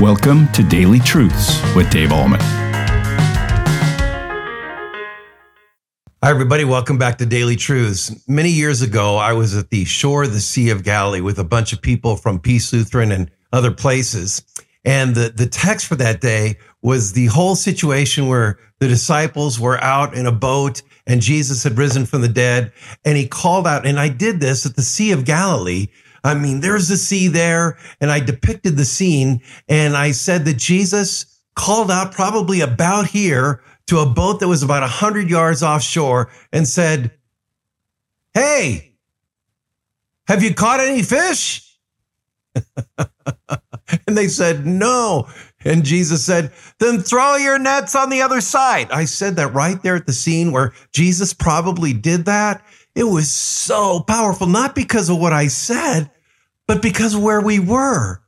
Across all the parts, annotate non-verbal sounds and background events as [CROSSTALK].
Welcome to Daily Truths with Dave Ahlman. Hi, everybody. Welcome back to Daily Truths. Many years ago, I was at the shore of the Sea of Galilee with a bunch of people from Peace Lutheran and other places. And the, the text for that day was the whole situation where the disciples were out in a boat and Jesus had risen from the dead. And he called out, and I did this at the Sea of Galilee. I mean, there's the sea there. And I depicted the scene and I said that Jesus called out probably about here to a boat that was about 100 yards offshore and said, Hey, have you caught any fish? [LAUGHS] and they said, No. And Jesus said, Then throw your nets on the other side. I said that right there at the scene where Jesus probably did that. It was so powerful, not because of what I said, but because of where we were.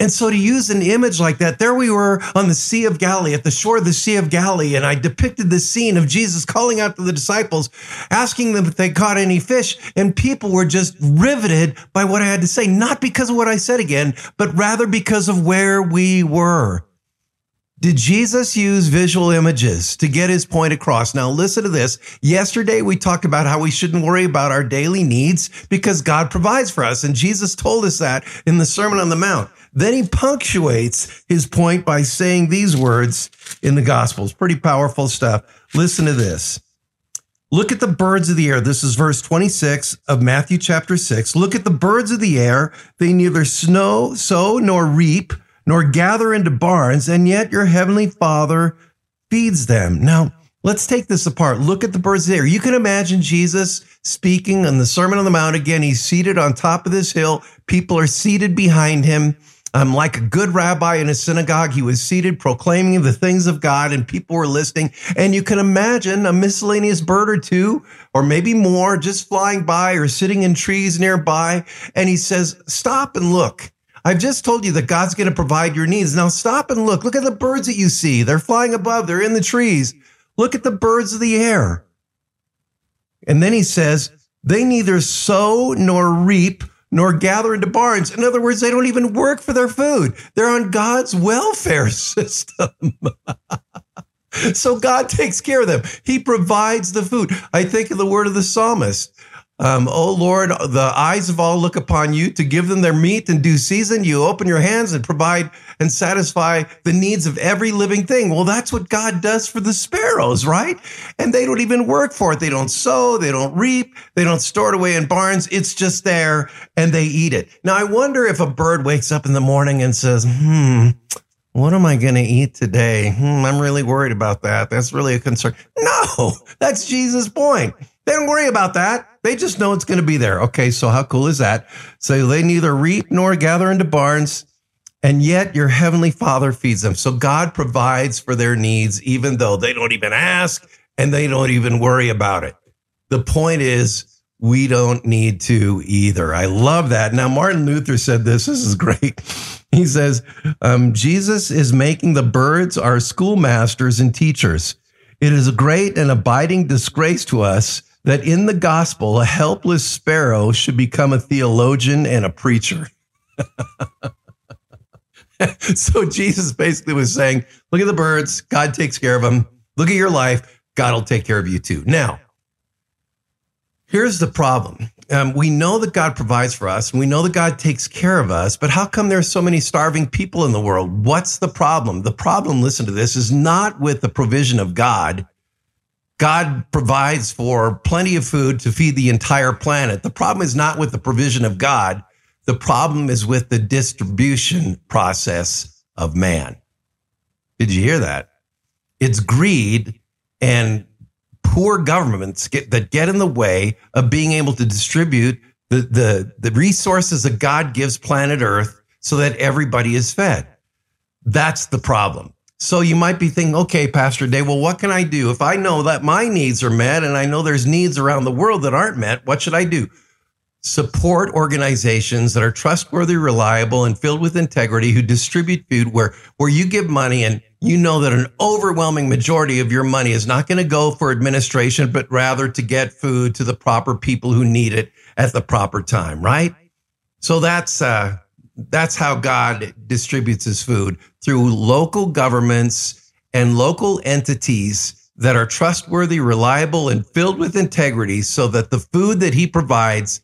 And so to use an image like that, there we were on the Sea of Galilee, at the shore of the Sea of Galilee, and I depicted the scene of Jesus calling out to the disciples, asking them if they caught any fish, and people were just riveted by what I had to say, not because of what I said again, but rather because of where we were. Did Jesus use visual images to get his point across? Now, listen to this. Yesterday, we talked about how we shouldn't worry about our daily needs because God provides for us. And Jesus told us that in the Sermon on the Mount. Then he punctuates his point by saying these words in the Gospels. Pretty powerful stuff. Listen to this. Look at the birds of the air. This is verse 26 of Matthew chapter 6. Look at the birds of the air. They neither snow, sow, nor reap nor gather into barns, and yet your heavenly Father feeds them. Now, let's take this apart. Look at the birds there. You can imagine Jesus speaking on the Sermon on the Mount again. He's seated on top of this hill. People are seated behind him. Um, like a good rabbi in a synagogue, he was seated proclaiming the things of God and people were listening. And you can imagine a miscellaneous bird or two, or maybe more, just flying by or sitting in trees nearby. And he says, stop and look. I've just told you that God's going to provide your needs. Now stop and look. Look at the birds that you see. They're flying above. They're in the trees. Look at the birds of the air. And then he says, they neither sow nor reap nor gather into barns. In other words, they don't even work for their food. They're on God's welfare [LAUGHS] system. [LAUGHS] so God takes care of them. He provides the food. I think of the word of the psalmist. Um, oh Lord, the eyes of all look upon you to give them their meat in due season. You open your hands and provide and satisfy the needs of every living thing. Well, that's what God does for the sparrows, right? And they don't even work for it. They don't sow, they don't reap, they don't store it away in barns. It's just there and they eat it. Now, I wonder if a bird wakes up in the morning and says, hmm, what am I going to eat today? Hmm, I'm really worried about that. That's really a concern. No, [LAUGHS] that's Jesus' point. They don't worry about that. They just know it's going to be there. Okay, so how cool is that? So they neither reap nor gather into barns, and yet your heavenly Father feeds them. So God provides for their needs, even though they don't even ask and they don't even worry about it. The point is, we don't need to either. I love that. Now, Martin Luther said this. This is great. [LAUGHS] He says, um, Jesus is making the birds our schoolmasters and teachers. It is a great and abiding disgrace to us that in the gospel, a helpless sparrow should become a theologian and a preacher. [LAUGHS] so Jesus basically was saying, look at the birds, God takes care of them. Look at your life, God will take care of you too. Now, here's the problem. Um, we know that God provides for us and we know that God takes care of us, but how come there's so many starving people in the world? What's the problem? The problem, listen to this, is not with the provision of God. God provides for plenty of food to feed the entire planet. The problem is not with the provision of God. The problem is with the distribution process of man. Did you hear that? It's greed and poor governments get, that get in the way of being able to distribute the, the, the resources that God gives planet Earth so that everybody is fed. That's the problem. So you might be thinking, okay, Pastor Dave, well, what can I do? If I know that my needs are met and I know there's needs around the world that aren't met, what should I do? Support organizations that are trustworthy, reliable, and filled with integrity who distribute food where, where you give money and you know that an overwhelming majority of your money is not going to go for administration, but rather to get food to the proper people who need it at the proper time, right? So that's, uh, That's how God distributes his food through local governments and local entities that are trustworthy, reliable, and filled with integrity so that the food that he provides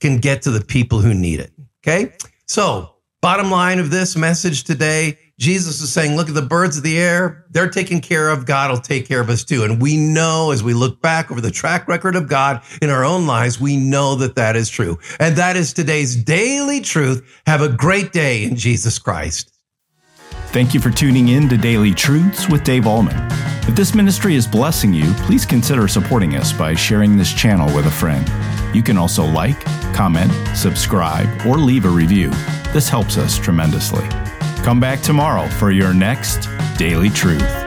can get to the people who need it. Okay. So, bottom line of this message today Jesus is saying, look at the birds of the air. They're taken care of. God will take care of us too. And we know as we look back over the track record of God in our own lives, we know that that is true. And that is today's daily truth. Have a great day in Jesus Christ. Thank you for tuning in to Daily Truths with Dave Ahlman. If this ministry is blessing you, please consider supporting us by sharing this channel with a friend. You can also like, comment, subscribe, or leave a review. This helps us tremendously. Come back tomorrow for your next Daily Truth.